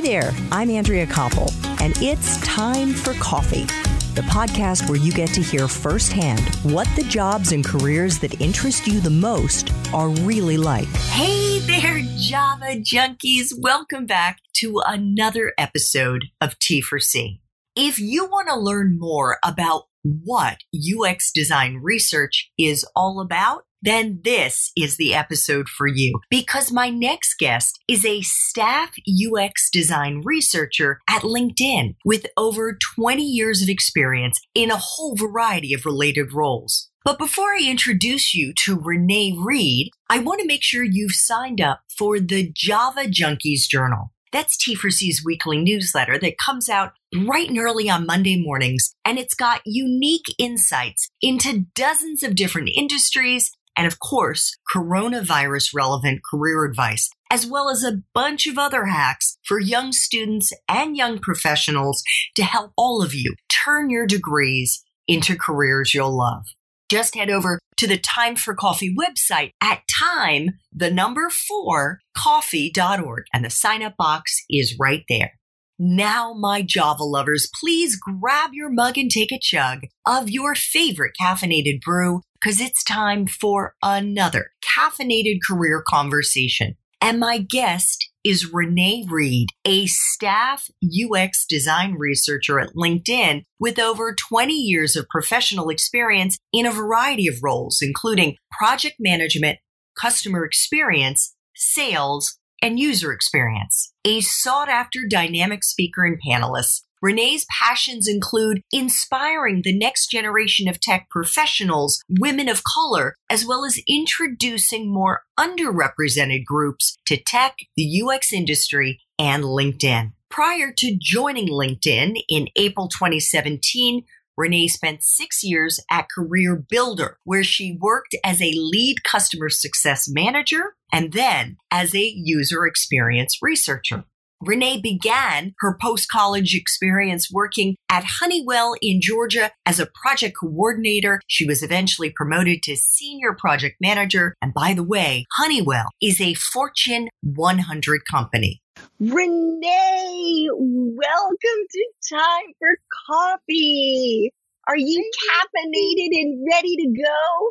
Hi there, I'm Andrea Koppel, and it's time for coffee. The podcast where you get to hear firsthand what the jobs and careers that interest you the most are really like. Hey there, Java junkies. Welcome back to another episode of T for C. If you want to learn more about what UX design research is all about, then this is the episode for you because my next guest is a staff UX design researcher at LinkedIn with over 20 years of experience in a whole variety of related roles. But before I introduce you to Renee Reid, I want to make sure you've signed up for the Java Junkies Journal. That's T4C's weekly newsletter that comes out bright and early on Monday mornings, and it's got unique insights into dozens of different industries and, of course, coronavirus relevant career advice, as well as a bunch of other hacks for young students and young professionals to help all of you turn your degrees into careers you'll love just head over to the Time for Coffee website at time, the number four, coffee.org, and the sign up box is right there. Now, my Java lovers, please grab your mug and take a chug of your favorite caffeinated brew because it's time for another caffeinated career conversation. And my guest is Renee Reid, a staff UX design researcher at LinkedIn with over 20 years of professional experience in a variety of roles, including project management, customer experience, sales, and user experience. A sought after dynamic speaker and panelist, Renee's passions include inspiring the next generation of tech professionals, women of color, as well as introducing more underrepresented groups to tech, the UX industry, and LinkedIn. Prior to joining LinkedIn in April 2017, Renee spent six years at Career Builder, where she worked as a lead customer success manager and then as a user experience researcher. Renee began her post college experience working at Honeywell in Georgia as a project coordinator. She was eventually promoted to senior project manager. And by the way, Honeywell is a Fortune 100 company. Renee, welcome to Time for Coffee. Are you caffeinated and ready to go?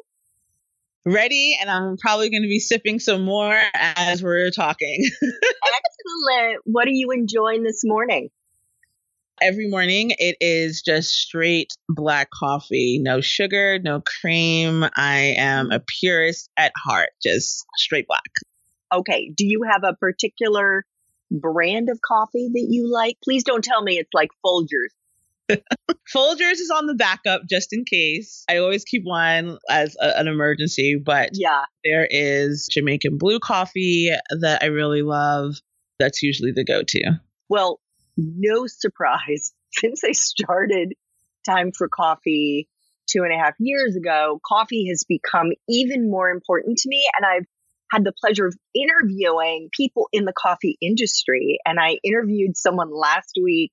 Ready and I'm probably going to be sipping some more as we're talking. Excellent. What are you enjoying this morning? Every morning it is just straight black coffee, no sugar, no cream. I am a purist at heart, just straight black. Okay. Do you have a particular brand of coffee that you like? Please don't tell me it's like Folgers. Folgers is on the backup just in case. I always keep one as a, an emergency, but yeah, there is Jamaican blue coffee that I really love. That's usually the go to. Well, no surprise. Since I started Time for Coffee two and a half years ago, coffee has become even more important to me. And I've had the pleasure of interviewing people in the coffee industry. And I interviewed someone last week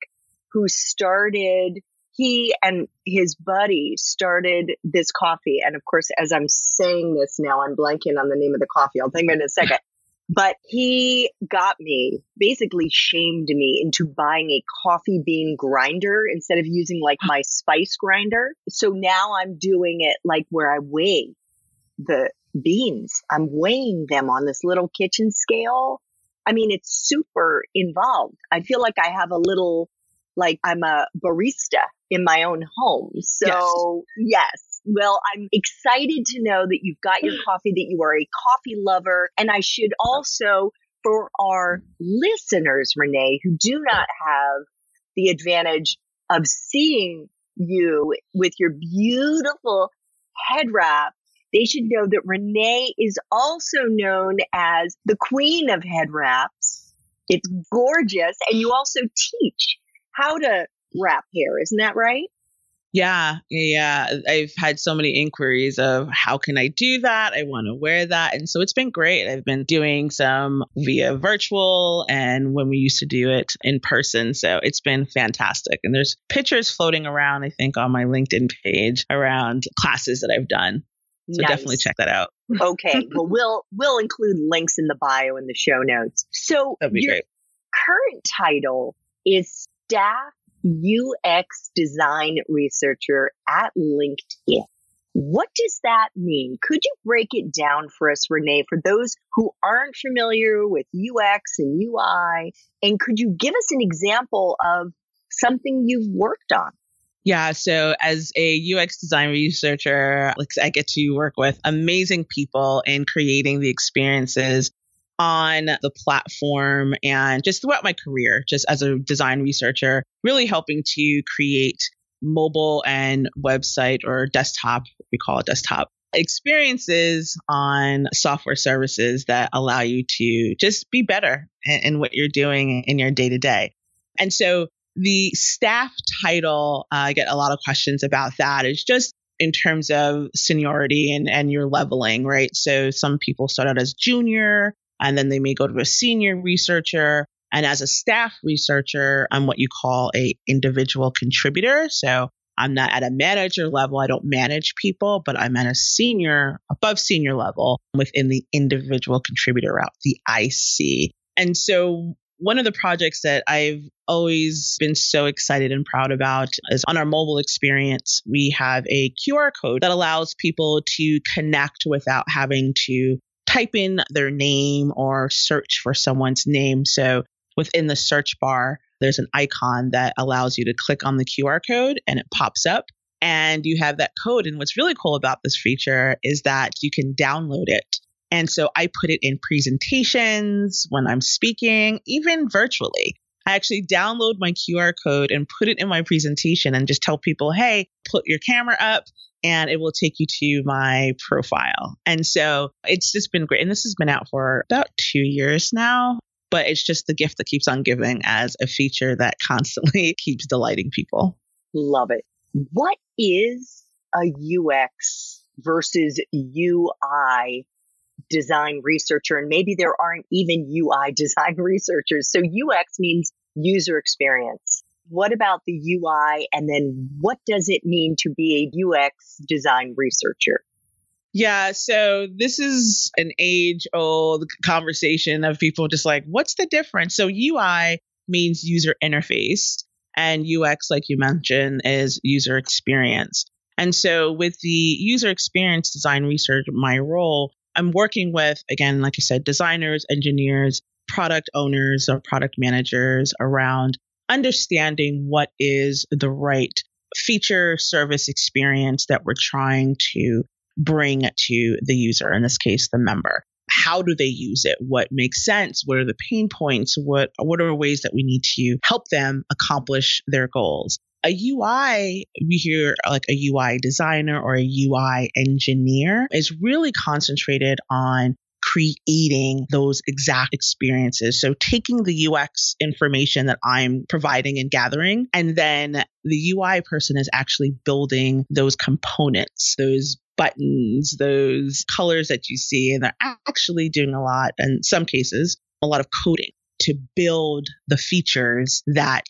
who started he and his buddy started this coffee. And of course, as I'm saying this now, I'm blanking on the name of the coffee. I'll think of it in a second. But he got me, basically shamed me into buying a coffee bean grinder instead of using like my spice grinder. So now I'm doing it like where I weigh the beans. I'm weighing them on this little kitchen scale. I mean, it's super involved. I feel like I have a little like I'm a barista in my own home. So yes. yes. Well, I'm excited to know that you've got your coffee, that you are a coffee lover. And I should also, for our listeners, Renee, who do not have the advantage of seeing you with your beautiful head wrap, they should know that Renee is also known as the queen of head wraps. It's gorgeous. And you also teach how to wrap hair. Isn't that right? Yeah, yeah. I've had so many inquiries of how can I do that? I want to wear that. And so it's been great. I've been doing some via virtual and when we used to do it in person. So it's been fantastic. And there's pictures floating around, I think, on my LinkedIn page around classes that I've done. So nice. definitely check that out. okay. Well, we'll we'll include links in the bio in the show notes. So be great current title is staff UX design researcher at LinkedIn. What does that mean? Could you break it down for us, Renee, for those who aren't familiar with UX and UI? And could you give us an example of something you've worked on? Yeah, so as a UX design researcher, I get to work with amazing people in creating the experiences on the platform and just throughout my career, just as a design researcher, really helping to create mobile and website or desktop, we call it desktop experiences on software services that allow you to just be better in, in what you're doing in your day to day. And so the staff title, uh, I get a lot of questions about that. It's just in terms of seniority and, and your leveling, right? So some people start out as junior and then they may go to a senior researcher and as a staff researcher, I'm what you call a individual contributor. So I'm not at a manager level. I don't manage people, but I'm at a senior, above senior level within the individual contributor route, the IC. And so one of the projects that I've always been so excited and proud about is on our mobile experience, we have a QR code that allows people to connect without having to type in their name or search for someone's name. So within the search bar, there's an icon that allows you to click on the QR code and it pops up and you have that code. And what's really cool about this feature is that you can download it. And so I put it in presentations when I'm speaking, even virtually. I actually download my QR code and put it in my presentation and just tell people, hey, put your camera up and it will take you to my profile. And so it's just been great. And this has been out for about two years now but it's just the gift that keeps on giving as a feature that constantly keeps delighting people. Love it. What is a UX versus UI design researcher? And maybe there aren't even UI design researchers. So UX means user experience. What about the UI? And then what does it mean to be a UX design researcher? Yeah, so this is an age old conversation of people just like, what's the difference? So UI means user interface, and UX, like you mentioned, is user experience. And so with the user experience design research, my role, I'm working with, again, like I said, designers, engineers, product owners, or product managers around understanding what is the right feature service experience that we're trying to bring to the user, in this case, the member. How do they use it? What makes sense? What are the pain points? What, what are ways that we need to help them accomplish their goals? A UI, we hear like a UI designer or a UI engineer is really concentrated on creating those exact experiences. So taking the UX information that I'm providing and gathering, and then the UI person is actually building those components, those buttons, those colors that you see, and they're actually doing a lot, in some cases, a lot of coding to build the features that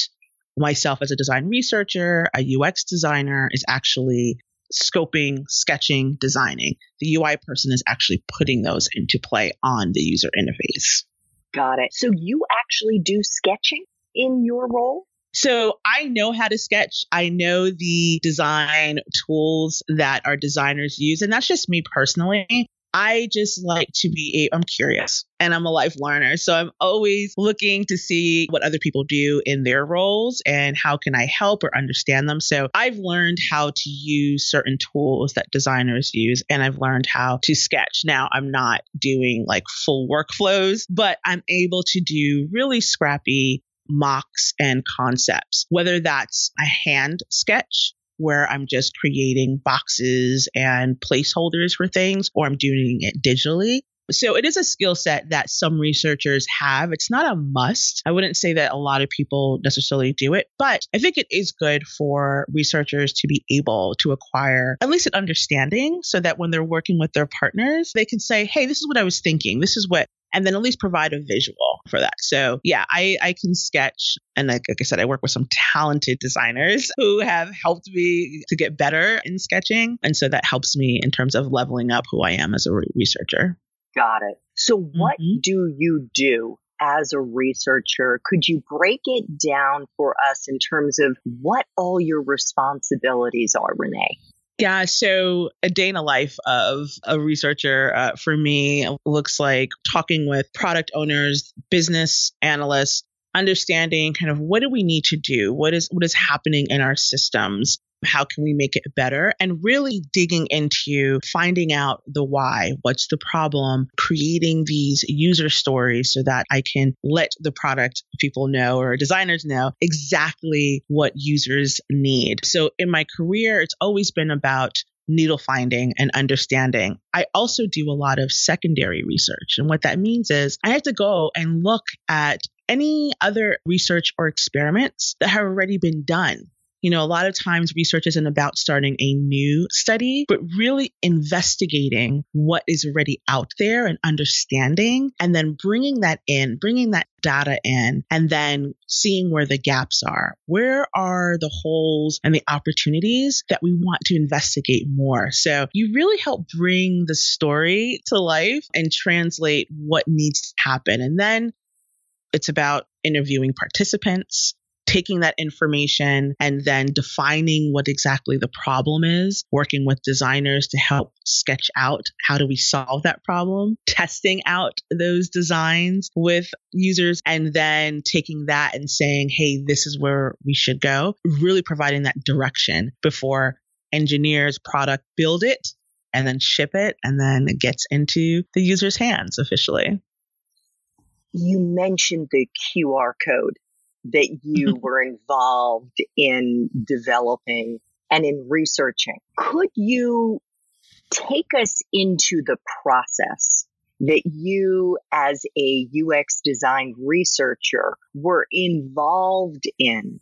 myself as a design researcher, a UX designer is actually scoping, sketching, designing. The UI person is actually putting those into play on the user interface. Got it. So you actually do sketching in your role? So I know how to sketch. I know the design tools that our designers use. And that's just me personally. I just like to be, I'm curious and I'm a life learner. So I'm always looking to see what other people do in their roles and how can I help or understand them. So I've learned how to use certain tools that designers use and I've learned how to sketch. Now I'm not doing like full workflows, but I'm able to do really scrappy mocks and concepts, whether that's a hand sketch where I'm just creating boxes and placeholders for things, or I'm doing it digitally. So it is a skill set that some researchers have. It's not a must. I wouldn't say that a lot of people necessarily do it, but I think it is good for researchers to be able to acquire at least an understanding so that when they're working with their partners, they can say, Hey, this is what I was thinking. This is what and then at least provide a visual for that. So yeah, I, I can sketch. And like, like I said, I work with some talented designers who have helped me to get better in sketching. And so that helps me in terms of leveling up who I am as a re- researcher. Got it. So what mm-hmm. do you do as a researcher. Could you break it down for us in terms of what all your responsibilities are, Renee? Yeah, so a day in the life of a researcher uh, for me looks like talking with product owners, business analysts, understanding kind of what do we need to do? What is what is happening in our systems how can we make it better? And really digging into finding out the why. What's the problem? Creating these user stories so that i can let the product people know or designers know exactly what users need. So in my career it's always been about need finding and understanding. I also do a lot of secondary research. And what that means is I have to go and look at any other research or experiments that have already been done you know, a lot of times research isn't about starting a new study, but really investigating what is already out there and understanding, and then bringing that in, bringing that data in, and then seeing where the gaps are. Where are the holes and the opportunities that we want to investigate more? So you really help bring the story to life and translate what needs to happen. And then it's about interviewing participants, taking that information and then defining what exactly the problem is, working with designers to help sketch out how do we solve that problem, testing out those designs with users, and then taking that and saying, hey, this is where we should go, really providing that direction before engineers, product build it and then ship it and then it gets into the user's hands officially. You mentioned the QR code that you were involved in developing and in researching. Could you take us into the process that you as a UX design researcher were involved in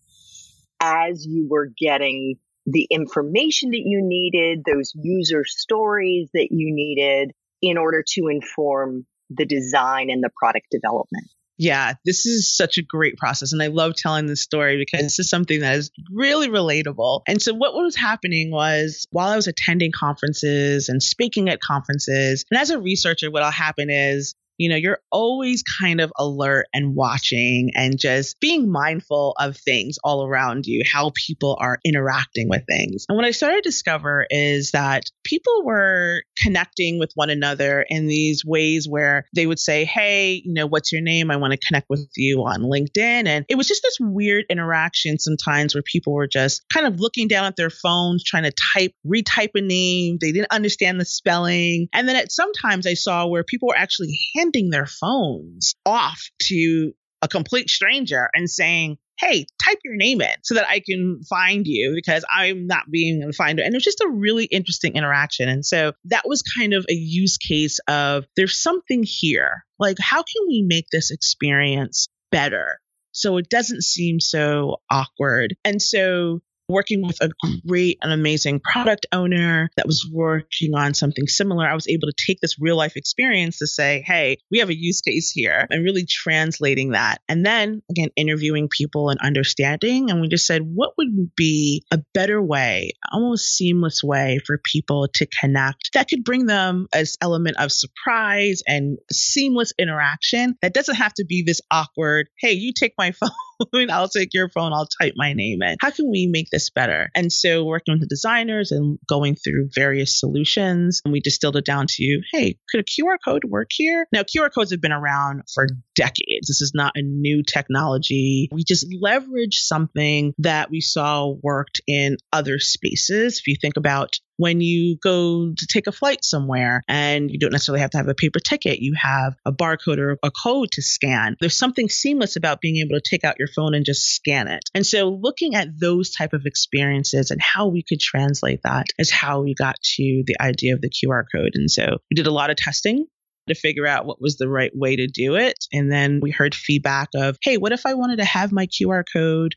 as you were getting the information that you needed, those user stories that you needed in order to inform the design and the product development? Yeah, this is such a great process. And I love telling this story because this is something that is really relatable. And so, what was happening was while I was attending conferences and speaking at conferences, and as a researcher, what'll happen is you know, you're always kind of alert and watching and just being mindful of things all around you, how people are interacting with things. And what I started to discover is that people were connecting with one another in these ways where they would say, Hey, you know, what's your name? I want to connect with you on LinkedIn. And it was just this weird interaction sometimes where people were just kind of looking down at their phones, trying to type, retype a name. They didn't understand the spelling. And then at sometimes I saw where people were actually handing their phones off to a complete stranger and saying, Hey, type your name in so that I can find you because I'm not being able to find it. And it was just a really interesting interaction. And so that was kind of a use case of there's something here. Like, how can we make this experience better? So it doesn't seem so awkward. And so working with a great and amazing product owner that was working on something similar, I was able to take this real life experience to say, hey, we have a use case here and really translating that. And then again, interviewing people and understanding. And we just said, what would be a better way, almost seamless way for people to connect that could bring them as element of surprise and seamless interaction that doesn't have to be this awkward, hey, you take my phone. I'll take your phone, I'll type my name in. How can we make this better? And so working with the designers and going through various solutions, and we distilled it down to, hey, could a QR code work here? Now, QR codes have been around for decades. This is not a new technology. We just leverage something that we saw worked in other spaces. If you think about when you go to take a flight somewhere and you don't necessarily have to have a paper ticket, you have a barcode or a code to scan. There's something seamless about being able to take out your phone and just scan it. And so looking at those type of experiences and how we could translate that is how we got to the idea of the QR code. And so we did a lot of testing to figure out what was the right way to do it. And then we heard feedback of, hey, what if I wanted to have my QR code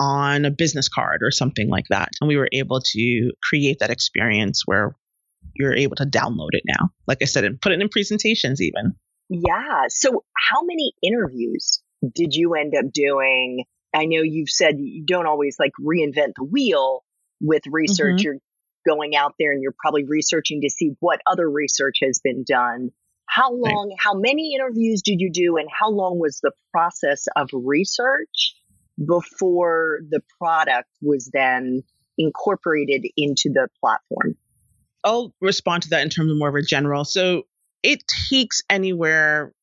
on a business card or something like that. And we were able to create that experience where you're able to download it now. Like I said, and put it in presentations even. Yeah. So, how many interviews did you end up doing? I know you've said you don't always like reinvent the wheel with research. Mm-hmm. You're going out there and you're probably researching to see what other research has been done. How long, how many interviews did you do, and how long was the process of research before the product was then incorporated into the platform? I'll respond to that in terms of more of a general. So it takes anywhere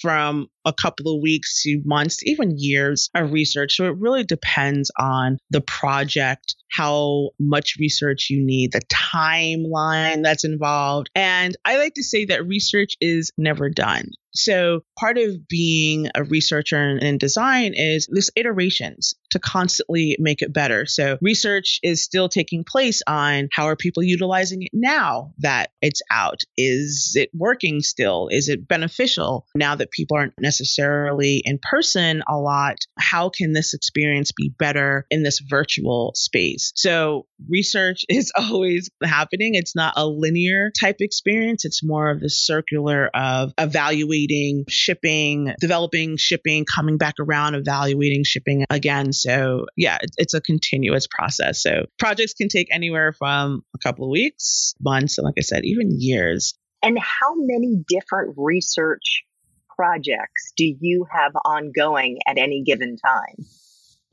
from a couple of weeks to months, even years of research. So it really depends on the project, how much research you need, the timeline that's involved. And I like to say that research is never done. So part of being a researcher in, design is this iterations to constantly make it better. So research is still taking place on how are people utilizing it now that it's out? Is it working still? Is it beneficial now that people aren't necessarily in person a lot? How can this experience be better in this virtual space? So research is always happening. It's not a linear type experience. It's more of the circular of evaluating shipping, developing shipping, coming back around, evaluating shipping again. So yeah, it's a continuous process. So projects can take anywhere from a couple of weeks, months, and like I said, even years. And how many different research projects do you have ongoing at any given time?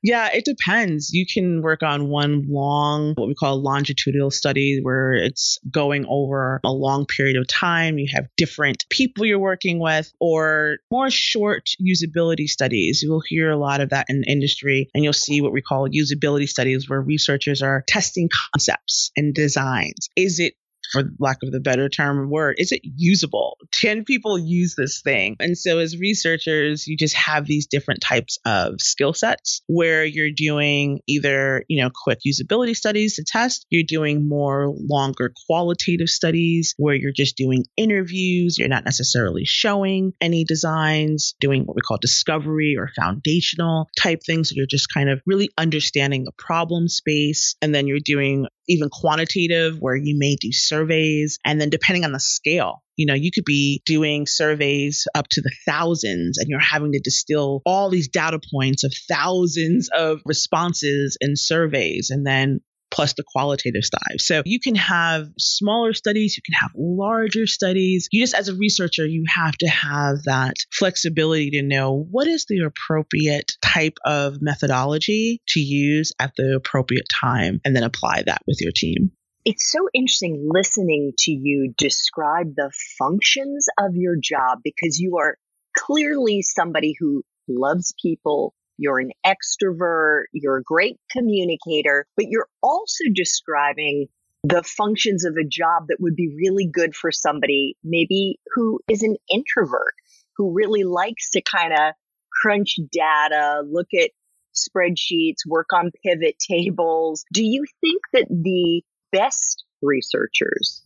Yeah, it depends. You can work on one long, what we call longitudinal study, where it's going over a long period of time. You have different people you're working with, or more short usability studies. You will hear a lot of that in industry, and you'll see what we call usability studies, where researchers are testing concepts and designs. Is it for lack of the better term word, is it usable? Can people use this thing? And so as researchers, you just have these different types of skill sets where you're doing either, you know, quick usability studies to test, you're doing more longer qualitative studies where you're just doing interviews, you're not necessarily showing any designs, doing what we call discovery or foundational type things. So you're just kind of really understanding the problem space. And then you're doing even quantitative where you may do surveys. And then depending on the scale you know you could be doing surveys up to the thousands and you're having to distill all these data points of thousands of responses and surveys. And then plus the qualitative side. So you can have smaller studies, you can have larger studies. You just, as a researcher, you have to have that flexibility to know what is the appropriate type of methodology to use at the appropriate time and then apply that with your team. It's so interesting listening to you describe the functions of your job because you are clearly somebody who loves people, you're an extrovert, you're a great communicator, but you're also describing the functions of a job that would be really good for somebody maybe who is an introvert, who really likes to kind of crunch data, look at spreadsheets, work on pivot tables. Do you think that the best researchers,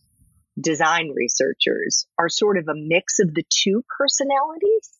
design researchers, are sort of a mix of the two personalities?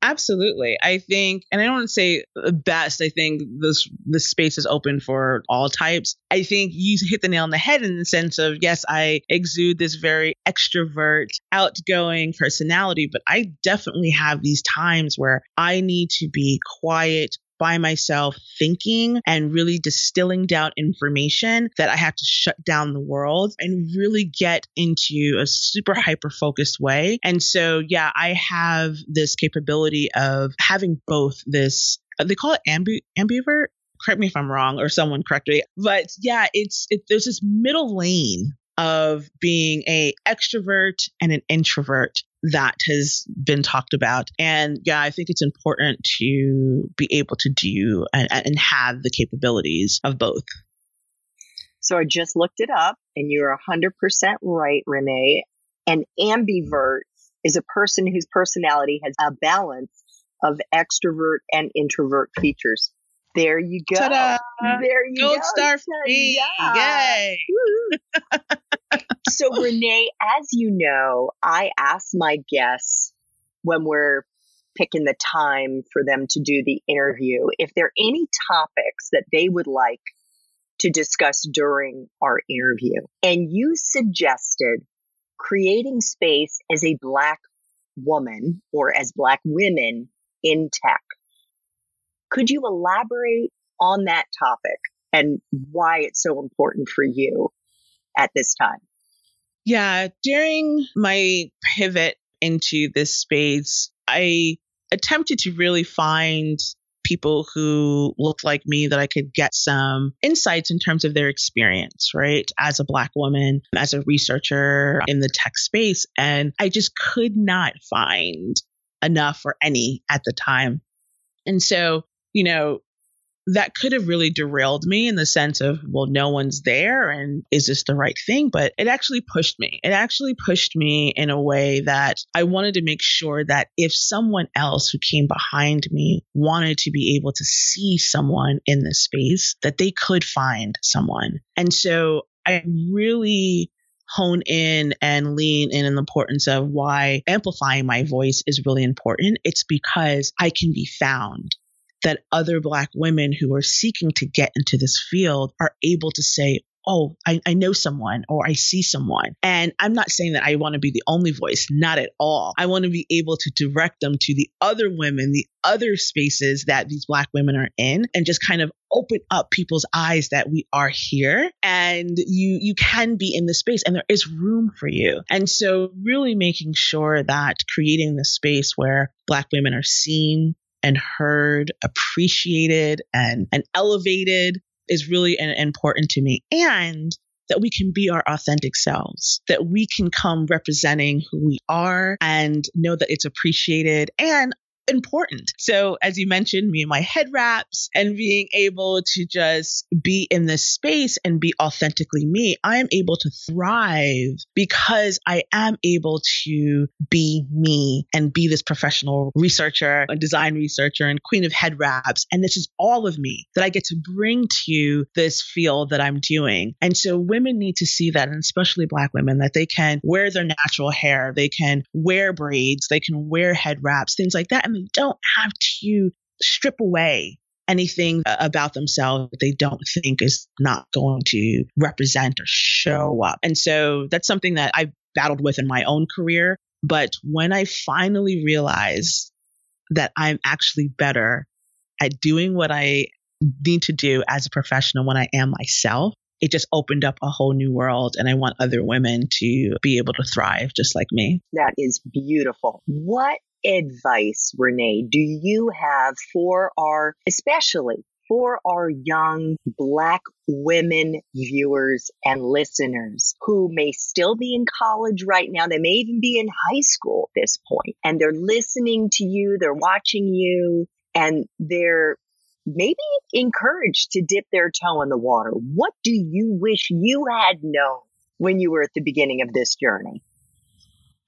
Absolutely. I think, and I don't want to say the best, I think this, this space is open for all types. I think you hit the nail on the head in the sense of, yes, I exude this very extrovert, outgoing personality, but I definitely have these times where I need to be quiet, by myself thinking and really distilling down information that I have to shut down the world and really get into a super hyper focused way. And so, yeah, I have this capability of having both this, they call it ambi- ambivert. Correct me if I'm wrong or someone correct me. But yeah, it's, it, there's this middle lane of being a extrovert and an introvert that has been talked about. And yeah, I think it's important to be able to do and, and have the capabilities of both. So I just looked it up and you're 100% right, Renee. An ambivert is a person whose personality has a balance of extrovert and introvert features. There you go. Ta-da! There you Gold go. star for me. Yay. so, Renee, as you know, I ask my guests when we're picking the time for them to do the interview if there are any topics that they would like to discuss during our interview. And you suggested creating space as a Black woman or as Black women in tech. Could you elaborate on that topic and why it's so important for you at this time? Yeah, during my pivot into this space, I attempted to really find people who looked like me that I could get some insights in terms of their experience, right? As a Black woman, as a researcher in the tech space. And I just could not find enough or any at the time. And so, you know, that could have really derailed me in the sense of, well, no one's there and is this the right thing? But it actually pushed me. It actually pushed me in a way that I wanted to make sure that if someone else who came behind me wanted to be able to see someone in this space, that they could find someone. And so I really hone in and lean in on the importance of why amplifying my voice is really important. It's because I can be found that other Black women who are seeking to get into this field are able to say, oh, I, I, know someone or I see someone. And I'm not saying that I want to be the only voice, not at all. I want to be able to direct them to the other women, the other spaces that these Black women are in, and just kind of open up people's eyes that we are here and you you can be in this space and there is room for you. And so really making sure that creating the space where Black women are seen, and heard, appreciated, and, and elevated is really an, important to me. And that we can be our authentic selves, that we can come representing who we are and know that it's appreciated and important. So, as you mentioned, me and my head wraps and being able to just be in this space and be authentically me, I am able to thrive because I am able to be me and be this professional researcher, a design researcher, and queen of head wraps. And this is all of me that I get to bring to you this field that I'm doing. And so, women need to see that, and especially Black women, that they can wear their natural hair, they can wear braids, they can wear head wraps, things like that. And don't have to strip away anything about themselves that they don't think is not going to represent or show up. And so that's something that I battled with in my own career. But when I finally realized that I'm actually better at doing what I need to do as a professional when I am myself, it just opened up a whole new world. And I want other women to be able to thrive just like me. That is beautiful. What advice, Renee, do you have for our, especially for our young Black women viewers and listeners who may still be in college right now. They may even be in high school at this point and they're listening to you, they're watching you, and they're maybe encouraged to dip their toe in the water. What do you wish you had known when you were at the beginning of this journey?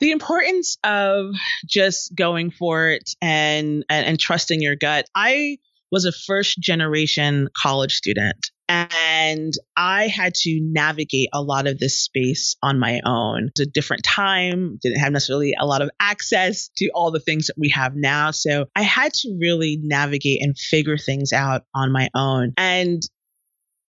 The importance of just going for it and, and, and trusting your gut. I was a first generation college student and I had to navigate a lot of this space on my own. It's a different time, didn't have necessarily a lot of access to all the things that we have now. So I had to really navigate and figure things out on my own. And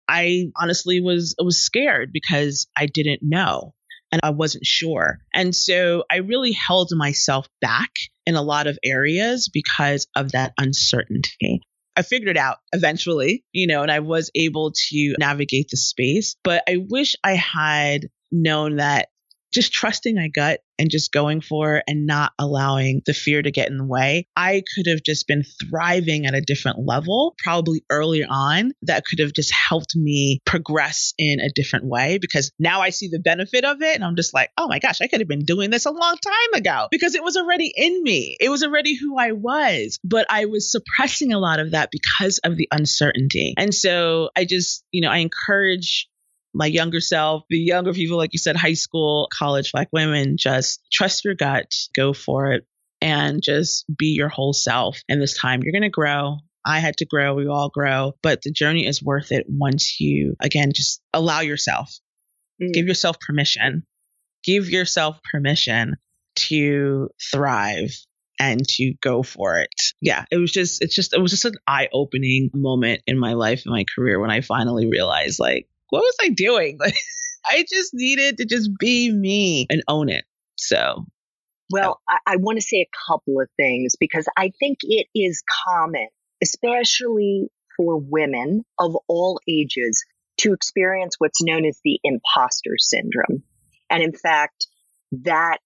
I honestly was was scared because I didn't know and I wasn't sure. And so I really held myself back in a lot of areas because of that uncertainty. I figured it out eventually, you know, and I was able to navigate the space. But I wish I had known that just trusting my gut and just going for it and not allowing the fear to get in the way. I could have just been thriving at a different level, probably earlier on, that could have just helped me progress in a different way because now I see the benefit of it. And I'm just like, oh my gosh, I could have been doing this a long time ago because it was already in me. It was already who I was. But I was suppressing a lot of that because of the uncertainty. And so I just, you know, I encourage my younger self, the younger people, like you said, high school, college, black women, just trust your gut, go for it, and just be your whole self. And this time you're going to grow. I had to grow. We all grow, but the journey is worth it once you, again, just allow yourself, mm. give yourself permission, give yourself permission to thrive and to go for it. Yeah, it was just, it's just, it was just an eye opening moment in my life and my career when I finally realized, like, what was I doing? Like, I just needed to just be me and own it. So, well, I, I want to say a couple of things because I think it is common, especially for women of all ages, to experience what's known as the imposter syndrome. And in fact, that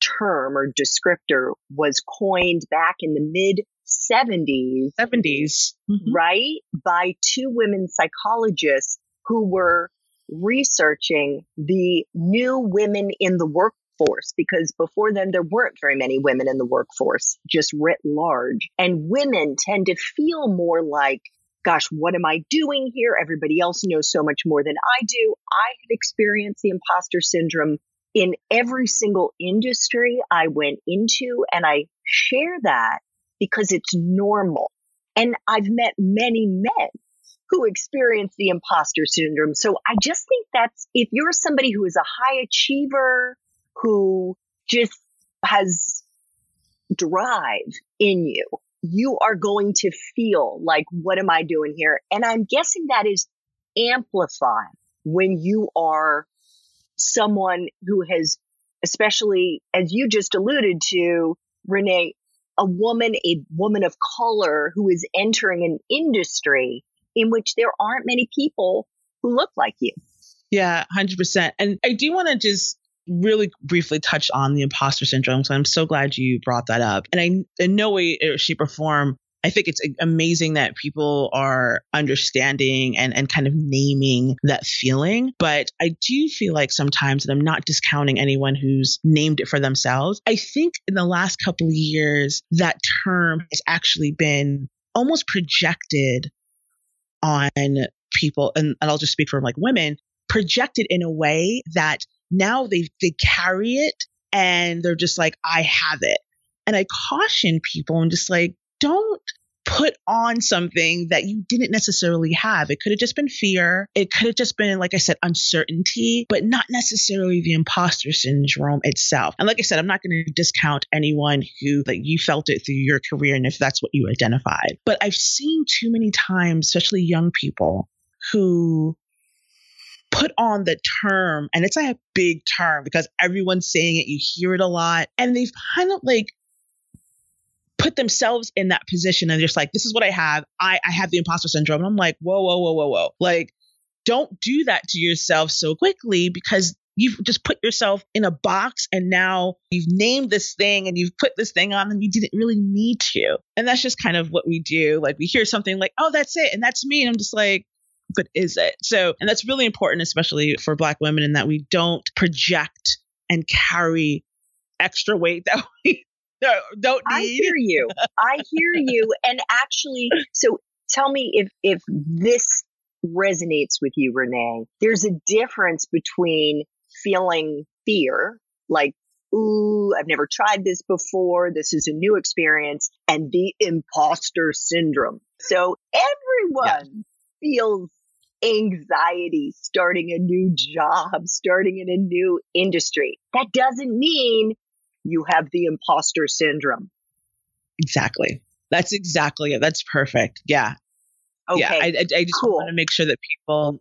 term or descriptor was coined back in the mid 70s. 70s. Mm-hmm. Right? By two women psychologists who were researching the new women in the workforce because before then there weren't very many women in the workforce, just writ large. And women tend to feel more like, gosh, what am I doing here? Everybody else knows so much more than I do. I have experienced the imposter syndrome in every single industry I went into, and I share that because it's normal. And I've met many men who experience the imposter syndrome. So I just think that's if you're somebody who is a high achiever, who just has drive in you, you are going to feel like, what am I doing here? And I'm guessing that is amplified when you are someone who has, especially as you just alluded to, Renee, a woman, a woman of color who is entering an industry in which there aren't many people who look like you. Yeah, 100%. And I do want to just really briefly touch on the imposter syndrome. So I'm so glad you brought that up. And I, in no way, shape, or form, I think it's amazing that people are understanding and, and kind of naming that feeling. But I do feel like sometimes, and I'm not discounting anyone who's named it for themselves, I think in the last couple of years, that term has actually been almost projected on people, and, and I'll just speak for like women, projected in a way that now they they carry it and they're just like, I have it. And I caution people and just like, don't put on something that you didn't necessarily have. It could have just been fear. It could have just been, like I said, uncertainty, but not necessarily the imposter syndrome itself. And like I said, I'm not going to discount anyone who like you felt it through your career and if that's what you identified. But I've seen too many times, especially young people who put on the term and it's like a big term because everyone's saying it you hear it a lot and they've kind of like put themselves in that position and just like, this is what I have. I, I have the imposter syndrome. And I'm like, whoa, whoa, whoa, whoa, whoa. Like, don't do that to yourself so quickly because you've just put yourself in a box and now you've named this thing and you've put this thing on and you didn't really need to. And that's just kind of what we do. Like we hear something like, oh, that's it. And that's me. And I'm just like, but is it? So, and that's really important, especially for Black women, in that we don't project and carry extra weight that we no, don't need. I hear you. I hear you. And actually, so tell me if if this resonates with you, Renee. There's a difference between feeling fear, like, ooh, I've never tried this before. This is a new experience, and the imposter syndrome. So everyone yeah. feels anxiety starting a new job, starting in a new industry. That doesn't mean you have the imposter syndrome. Exactly. That's exactly it. That's perfect. Yeah. Okay. Yeah. I, I, I just cool. want to make sure that people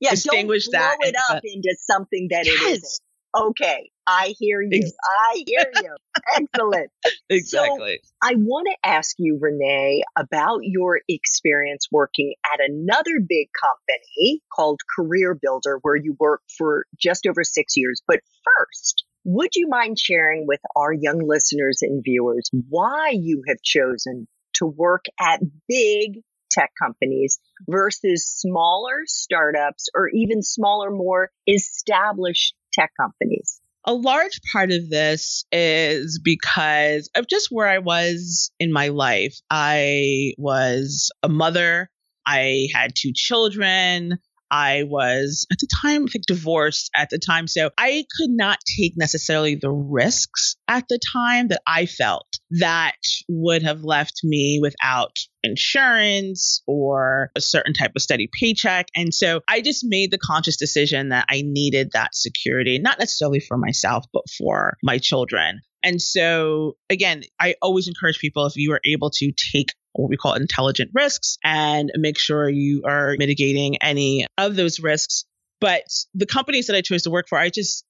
yeah, distinguish don't blow that. it up into something that yes. it isn't. Okay, I hear you. I hear you. Excellent. Exactly. So I want to ask you, Renee, about your experience working at another big company called Career Builder, where you worked for just over six years. But first, would you mind sharing with our young listeners and viewers why you have chosen to work at big tech companies versus smaller startups or even smaller, more established tech companies? A large part of this is because of just where I was in my life. I was a mother. I had two children. I was at the time, I think, divorced at the time. So I could not take necessarily the risks at the time that I felt that would have left me without insurance or a certain type of steady paycheck. And so I just made the conscious decision that I needed that security, not necessarily for myself, but for my children. And so, again, I always encourage people if you are able to take what we call intelligent risks and make sure you are mitigating any of those risks. But the companies that I chose to work for, I just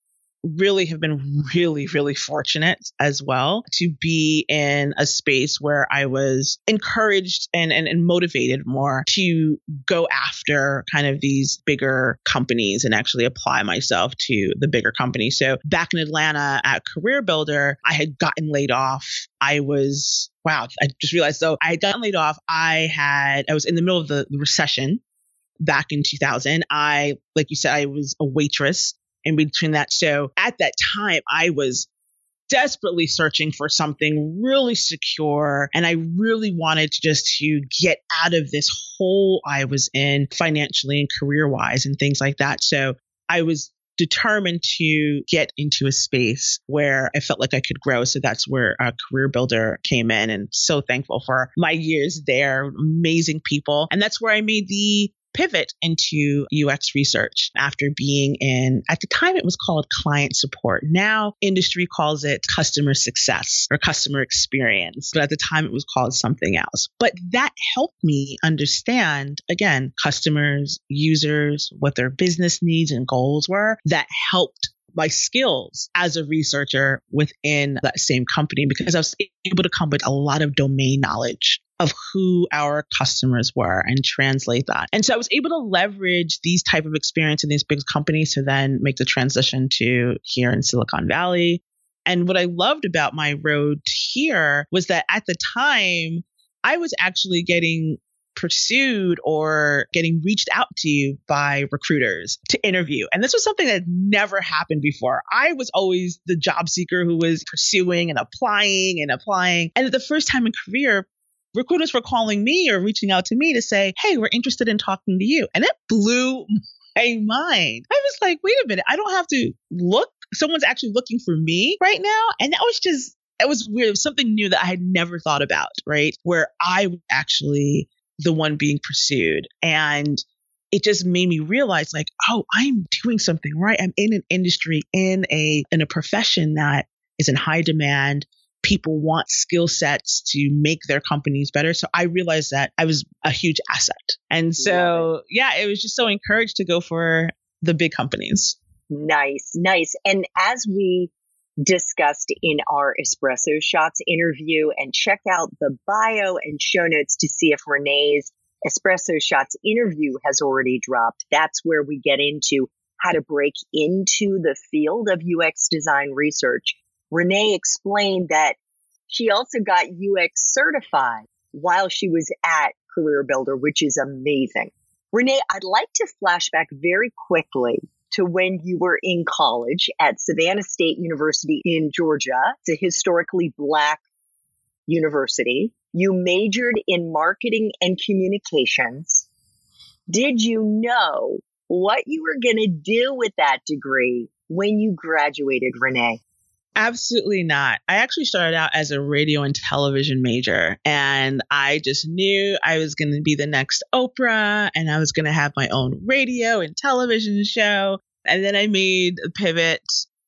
really have been really, really fortunate as well to be in a space where I was encouraged and, and, and motivated more to go after kind of these bigger companies and actually apply myself to the bigger companies. So back in Atlanta at Career Builder, I had gotten laid off. I was wow, I just realized so I had gotten laid off. I had I was in the middle of the recession back in 2000. I like you said I was a waitress in between that. So at that time, I was desperately searching for something really secure and I really wanted to just to get out of this hole I was in financially and career wise and things like that. So I was determined to get into a space where I felt like I could grow. So that's where a career builder came in and so thankful for my years there. Amazing people. And that's where I made the pivot into UX research after being in, at the time it was called client support. Now industry calls it customer success or customer experience. But at the time it was called something else. But that helped me understand, again, customers, users, what their business needs and goals were. That helped my skills as a researcher within that same company because I was able to come with a lot of domain knowledge of who our customers were and translate that. And so I was able to leverage these type of experience in these big companies to then make the transition to here in Silicon Valley. And what I loved about my road here was that at the time I was actually getting pursued or getting reached out to by recruiters to interview. And this was something that never happened before. I was always the job seeker who was pursuing and applying and applying. And the first time in career, recruiters were calling me or reaching out to me to say, Hey, we're interested in talking to you. And it blew my mind. I was like, wait a minute, I don't have to look. Someone's actually looking for me right now. And that was just, it was weird. It was something new that I had never thought about, right? Where I was actually the one being pursued. And it just made me realize like, oh, I'm doing something right. I'm in an industry, in a in a profession that is in high demand people want skill sets to make their companies better. So I realized that I was a huge asset. And so, yeah, it was just so encouraged to go for the big companies. Nice, nice. And as we discussed in our espresso shots interview and check out the bio and show notes to see if Renee's espresso shots interview has already dropped. That's where we get into how to break into the field of UX design research Renee explained that she also got UX certified while she was at Career Builder, which is amazing. Renee, I'd like to flash back very quickly to when you were in college at Savannah State University in Georgia. It's a historically black university. You majored in marketing and communications. Did you know what you were going to do with that degree when you graduated, Renee? Absolutely not. I actually started out as a radio and television major, and I just knew I was going to be the next Oprah and I was going to have my own radio and television show. And then I made a pivot,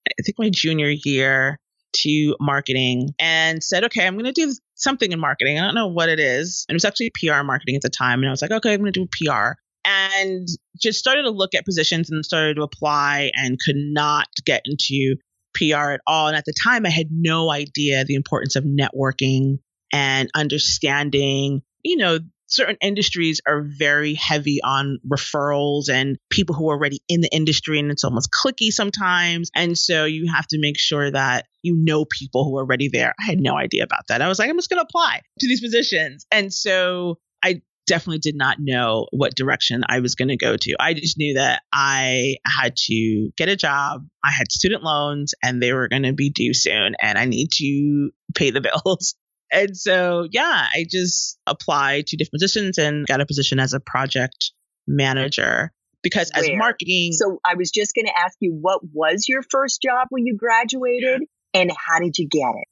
I think my junior year, to marketing and said, okay, I'm going to do something in marketing. I don't know what it is. And it was actually PR marketing at the time. And I was like, okay, I'm going to do PR and just started to look at positions and started to apply and could not get into PR at all. And at the time, I had no idea the importance of networking and understanding, you know, certain industries are very heavy on referrals and people who are already in the industry and it's almost clicky sometimes. And so you have to make sure that you know people who are already there. I had no idea about that. I was like i'm just going to apply to these positions. And so i definitely did not know what direction I was going to go to. I just knew that I had to get a job. I had student loans and they were going to be due soon and I need to pay the bills. And so, yeah, I just applied to different positions and got a position as a project manager because Where? as marketing. So I was just going to ask you, what was your first job when you graduated and how did you get it?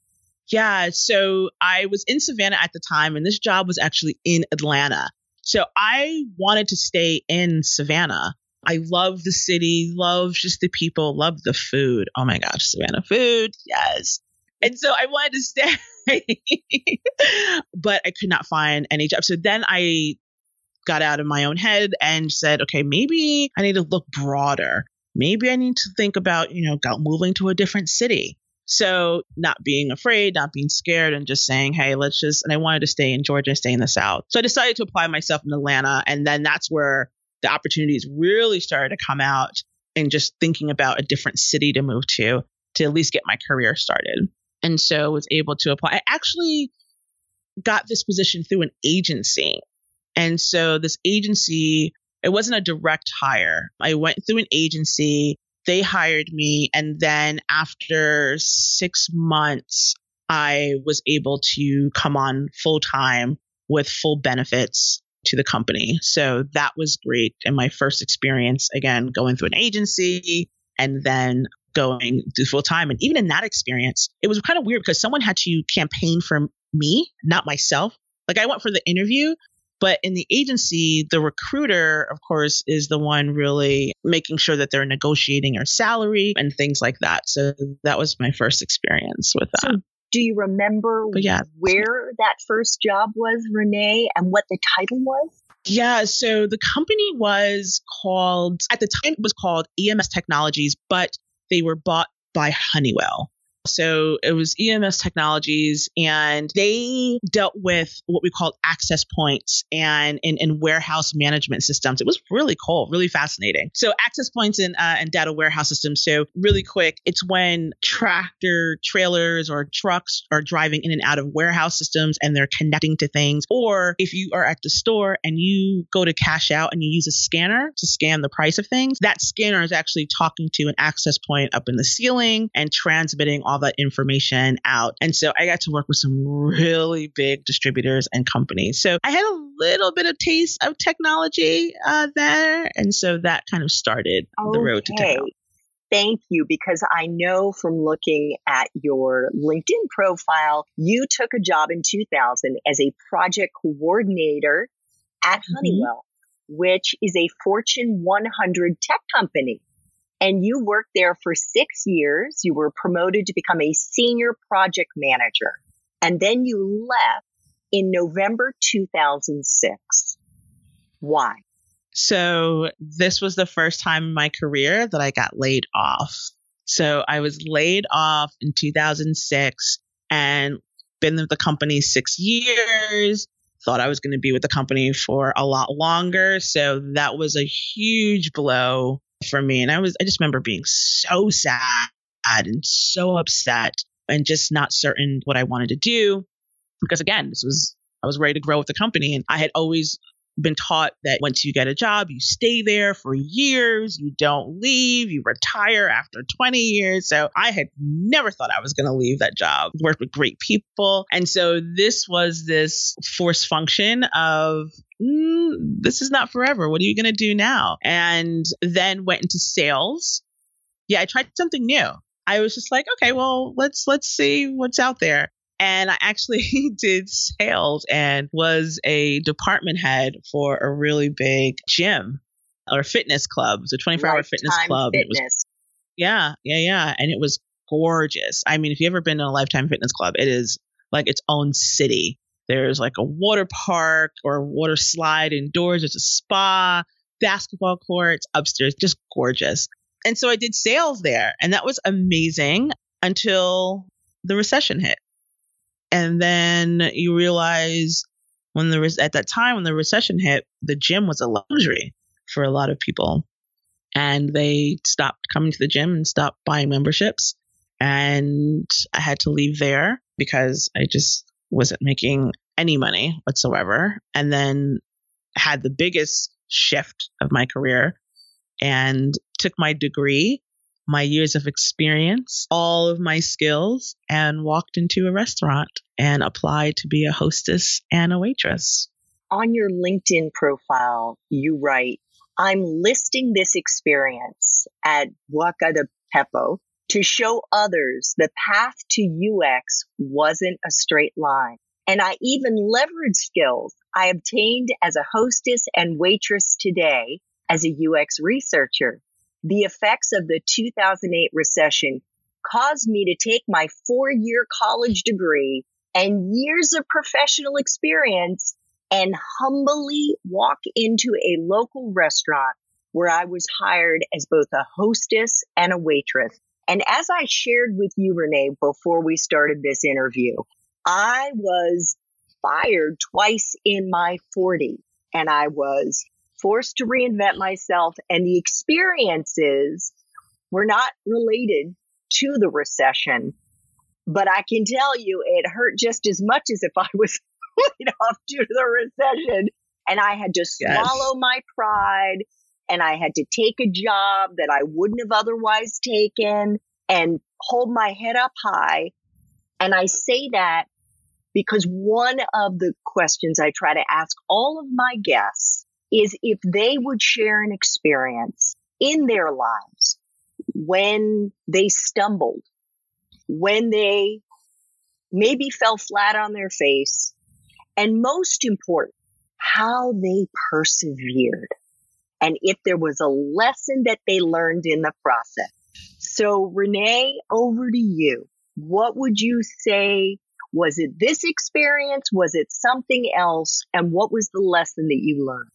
Yeah, so I was in Savannah at the time, and this job was actually in Atlanta. So I wanted to stay in Savannah. I love the city, love just the people, love the food. Oh my gosh, Savannah food, yes. And so I wanted to stay, but I could not find any job. So then I got out of my own head and said, okay, maybe I need to look broader maybe I need to think about, you know, moving to a different city. So not being afraid, not being scared, and just saying, hey, let's just, and I wanted to stay in Georgia, stay in the South. So I decided to apply myself in Atlanta. And then that's where the opportunities really started to come out and just thinking about a different city to move to, to at least get my career started. And so was able to apply. I actually got this position through an agency. And so this agency, it wasn't a direct hire. I went through an agency they hired me. And then after six months, I was able to come on full time with full benefits to the company. So that was great. And my first experience, again, going through an agency and then going full time. And even in that experience, it was kind of weird because someone had to campaign for me, not myself. Like I went for the interview, but in the agency, the recruiter, of course, is the one really making sure that they're negotiating your salary and things like that. So that was my first experience with that. So do you remember yeah. where that first job was, Renee, and what the title was? Yeah, so the company was called, at the time, it was called EMS Technologies, but they were bought by Honeywell. So it was EMS Technologies, and they dealt with what we called access points and in, warehouse management systems. It was really cool, really fascinating. So access points and uh, and data warehouse systems. So really quick, it's when tractor trailers or trucks are driving in and out of warehouse systems and they're connecting to things, or if you are at the store and you go to cash out and you use a scanner to scan the price of things, that scanner is actually talking to an access point up in the ceiling and transmitting all all that information out. And so I got to work with some really big distributors and companies. So I had a little bit of taste of technology uh, there. And so that kind of started okay. the road to technology. Thank you, because I know from looking at your LinkedIn profile, you took a job in 2000 as a project coordinator at mm-hmm. Honeywell, which is a Fortune 100 tech company and you worked there for six years. You were promoted to become a senior project manager. And then you left in November 2006. Why? So this was the first time in my career that I got laid off. So I was laid off in 2006 and been with the company six years. Thought I was going to be with the company for a lot longer. So that was a huge blow for me. And I was, I just remember being so sad and so upset and just not certain what I wanted to do. Because again, this was, I was ready to grow with the company and I had always been taught that once you get a job, you stay there for years, you don't leave, you retire after 20 years. So I had never thought I was going to leave that job, worked with great people. And so this was this force function of, mm, this is not forever. What are you going to do now? And then went into sales. Yeah, I tried something new. I was just like, okay, well, let's let's see what's out there. And I actually did sales and was a department head for a really big gym or fitness club. It was a 24 hour fitness club. Fitness. Was, yeah, yeah, yeah. And it was gorgeous. I mean, if you've ever been in a lifetime fitness club, it is like its own city. There's like a water park or water slide indoors. There's a spa, basketball courts upstairs, just gorgeous. And so I did sales there, and that was amazing until the recession hit. And then you realize when the at that time when the recession hit, the gym was a luxury for a lot of people, and they stopped coming to the gym and stopped buying memberships. And I had to leave there because I just wasn't making any money whatsoever. And then had the biggest shift of my career and took my degree my years of experience, all of my skills, and walked into a restaurant and applied to be a hostess and a waitress. On your LinkedIn profile, you write, I'm listing this experience at Buca di Beppo to show others the path to UX wasn't a straight line. And I even leveraged skills I obtained as a hostess and waitress today as a UX researcher the effects of the 2008 recession caused me to take my four year college degree and years of professional experience and humbly walk into a local restaurant where I was hired as both a hostess and a waitress. And as I shared with you, Renee, before we started this interview, I was fired twice in my 40 and I was forced to reinvent myself and the experiences were not related to the recession. But I can tell you it hurt just as much as if I was laid off due to the recession. And I had to swallow yes. my pride and I had to take a job that I wouldn't have otherwise taken and hold my head up high. And I say that because one of the questions I try to ask all of my guests is if they would share an experience in their lives when they stumbled, when they maybe fell flat on their face, and most important, how they persevered and if there was a lesson that they learned in the process. So Renee, over to you. What would you say? Was it this experience? Was it something else? And what was the lesson that you learned?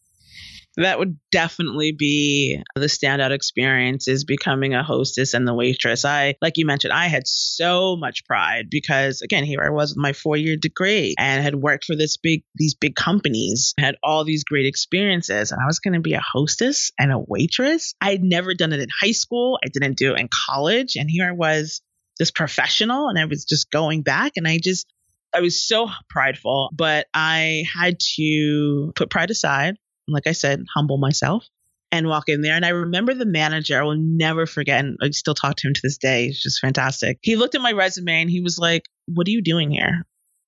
That would definitely be the standout experience is becoming a hostess and the waitress. I, like you mentioned, I had so much pride because again, here I was with my four year degree and had worked for this big, these big companies, had all these great experiences and I was going to be a hostess and a waitress. I had never done it in high school. I didn't do it in college. And here I was this professional and I was just going back and I just, I was so prideful, but I had to put pride aside like I said, humble myself and walk in there. And I remember the manager, I will never forget, and I still talk to him to this day. He's just fantastic. He looked at my resume and he was like, What are you doing here?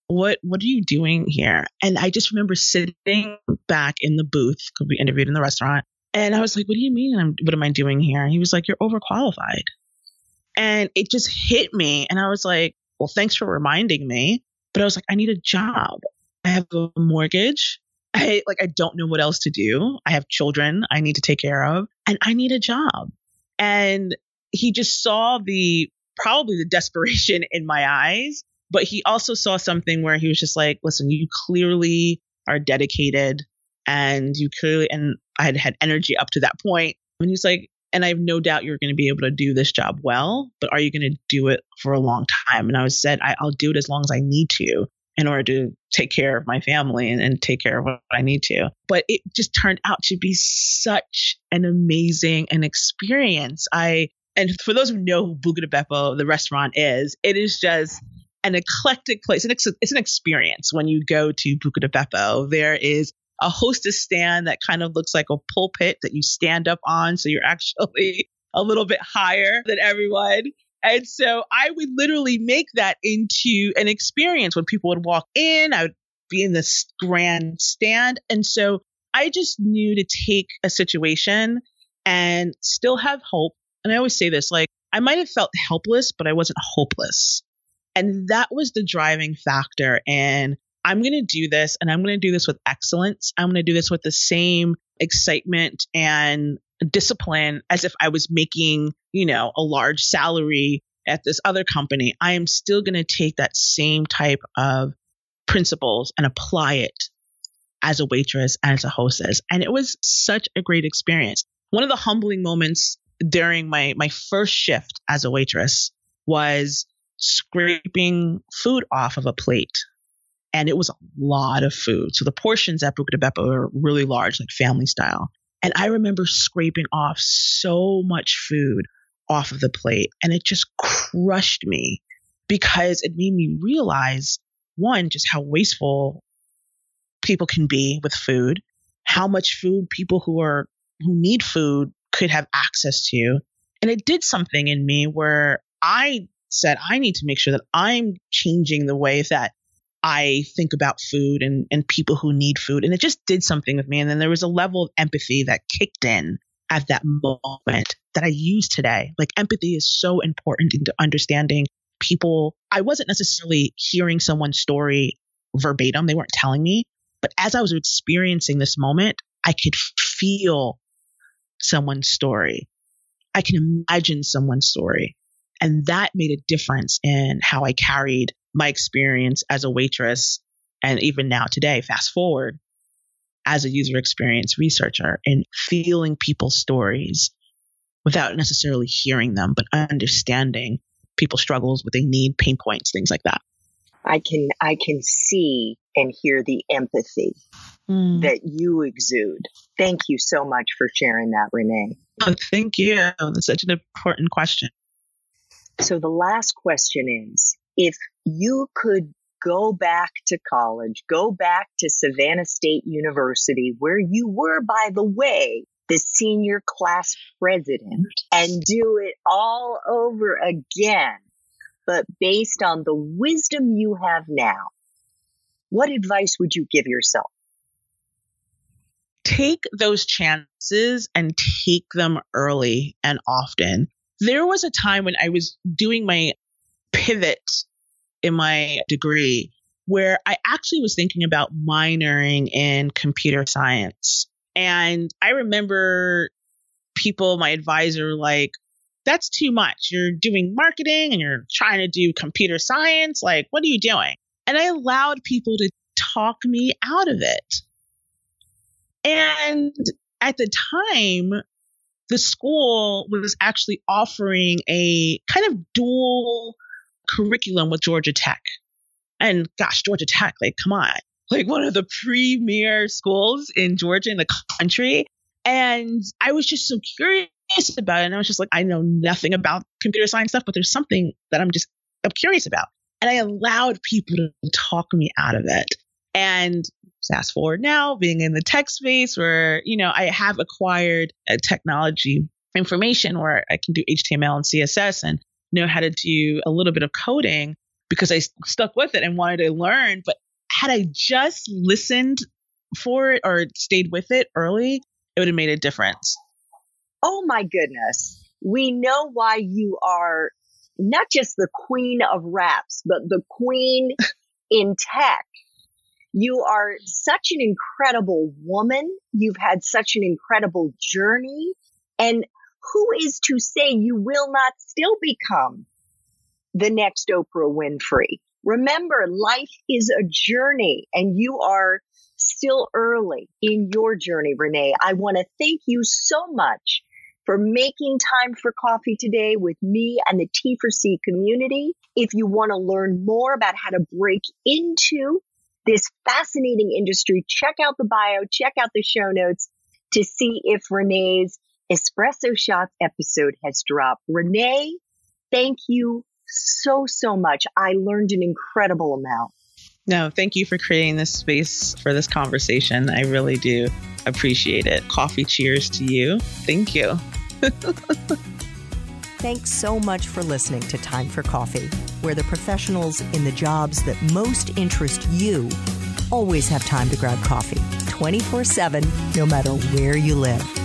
What what are you doing here? And I just remember sitting back in the booth because we interviewed in the restaurant. And I was like, What do you mean? What am I doing here? And he was like, You're overqualified. And it just hit me. And I was like, Well, thanks for reminding me. But I was like, I need a job. I have a mortgage. I like I don't know what else to do. I have children I need to take care of and I need a job. And he just saw the probably the desperation in my eyes, but he also saw something where he was just like, "Listen, you clearly are dedicated and you clearly and I had had energy up to that point." And he's like, and I have no doubt you're going to be able to do this job well, but are you going to do it for a long time? And I was said, I, will do it as long as I need to in order to take care of my family and, and, take care of what I need to. But it just turned out to be such an amazing an experience. I and for those who know who Buca di Beppo, the restaurant is, it is just an eclectic place. It's, it's an experience when you go to Buca di Beppo. There is a hostess stand that kind of looks like a pulpit that you stand up on, so you're actually a little bit higher than everyone. And so I would literally make that into an experience when people would walk in. I would be in this grand stand. And so I just knew to take a situation and still have hope. And I always say this like, I might have felt helpless, but I wasn't hopeless. And that was the driving factor. And I'm going to do this and I'm going to do this with excellence. I'm going to do this with the same excitement and discipline as if I was making, you know, a large salary at this other company. I am still going to take that same type of principles and apply it as a waitress and as a hostess. And it was such a great experience. One of the humbling moments during my my first shift as a waitress was scraping food off of a plate. And it was a lot of food. So the portions at Buca di Beppo are really large, like family style. And I remember scraping off so much food off of the plate. And it just crushed me because it made me realize one, just how wasteful people can be with food, how much food people who are, who need food could have access to. And it did something in me where I said, I need to make sure that I'm changing the way that I think about food and, and people who need food. And it just did something with me. And then there was a level of empathy that kicked in at that moment that I use today. Like empathy is so important into understanding people. I wasn't necessarily hearing someone's story verbatim, they weren't telling me. But as I was experiencing this moment, I could feel someone's story. I can imagine someone's story. And that made a difference in how I carried my experience as a waitress and even now today, fast forward, as a user experience researcher in feeling people's stories without necessarily hearing them, but understanding people's struggles, what they need, pain points, things like that. I can I can see and hear the empathy mm. that you exude. Thank you so much for sharing that, Renee. Oh, thank you. That's such an important question. So the last question is if you could go back to college, go back to Savannah State University, where you were, by the way, the senior class president, and do it all over again, but based on the wisdom you have now, what advice would you give yourself? Take those chances and take them early and often. There was a time when I was doing my pivot in my degree where I actually was thinking about minoring in computer science. And I remember people, my advisor, like, that's too much. You're doing marketing and you're trying to do computer science. Like, what are you doing? And I allowed people to talk me out of it. And at the time, the school was actually offering a kind of dual curriculum with Georgia Tech. And gosh, Georgia Tech, like, come on, like one of the premier schools in Georgia in the country. And I was just so curious about it. And I was just like, I know nothing about computer science stuff, but there's something that I'm just, I'm curious about. And I allowed people to talk me out of it. And fast forward now, being in the tech space where, you know, I have acquired a technology information where I can do HTML and CSS and know how to do a little bit of coding because I stuck with it and wanted to learn. But had I just listened for it or stayed with it early, it would have made a difference. Oh my goodness. We know why you are not just the queen of raps, but the queen in tech. You are such an incredible woman. You've had such an incredible journey. And who is to say you will not still become the next Oprah Winfrey? Remember, life is a journey and you are still early in your journey, Renee. I want to thank you so much for making time for coffee today with me and the T for C community. If you want to learn more about how to break into this fascinating industry, check out the bio, check out the show notes to see if Renee's Espresso Shots episode has dropped. Renee, thank you so, so much. I learned an incredible amount. No, thank you for creating this space for this conversation. I really do appreciate it. Coffee cheers to you. Thank you. Thanks so much for listening to Time for Coffee, where the professionals in the jobs that most interest you always have time to grab coffee 24 7, no matter where you live.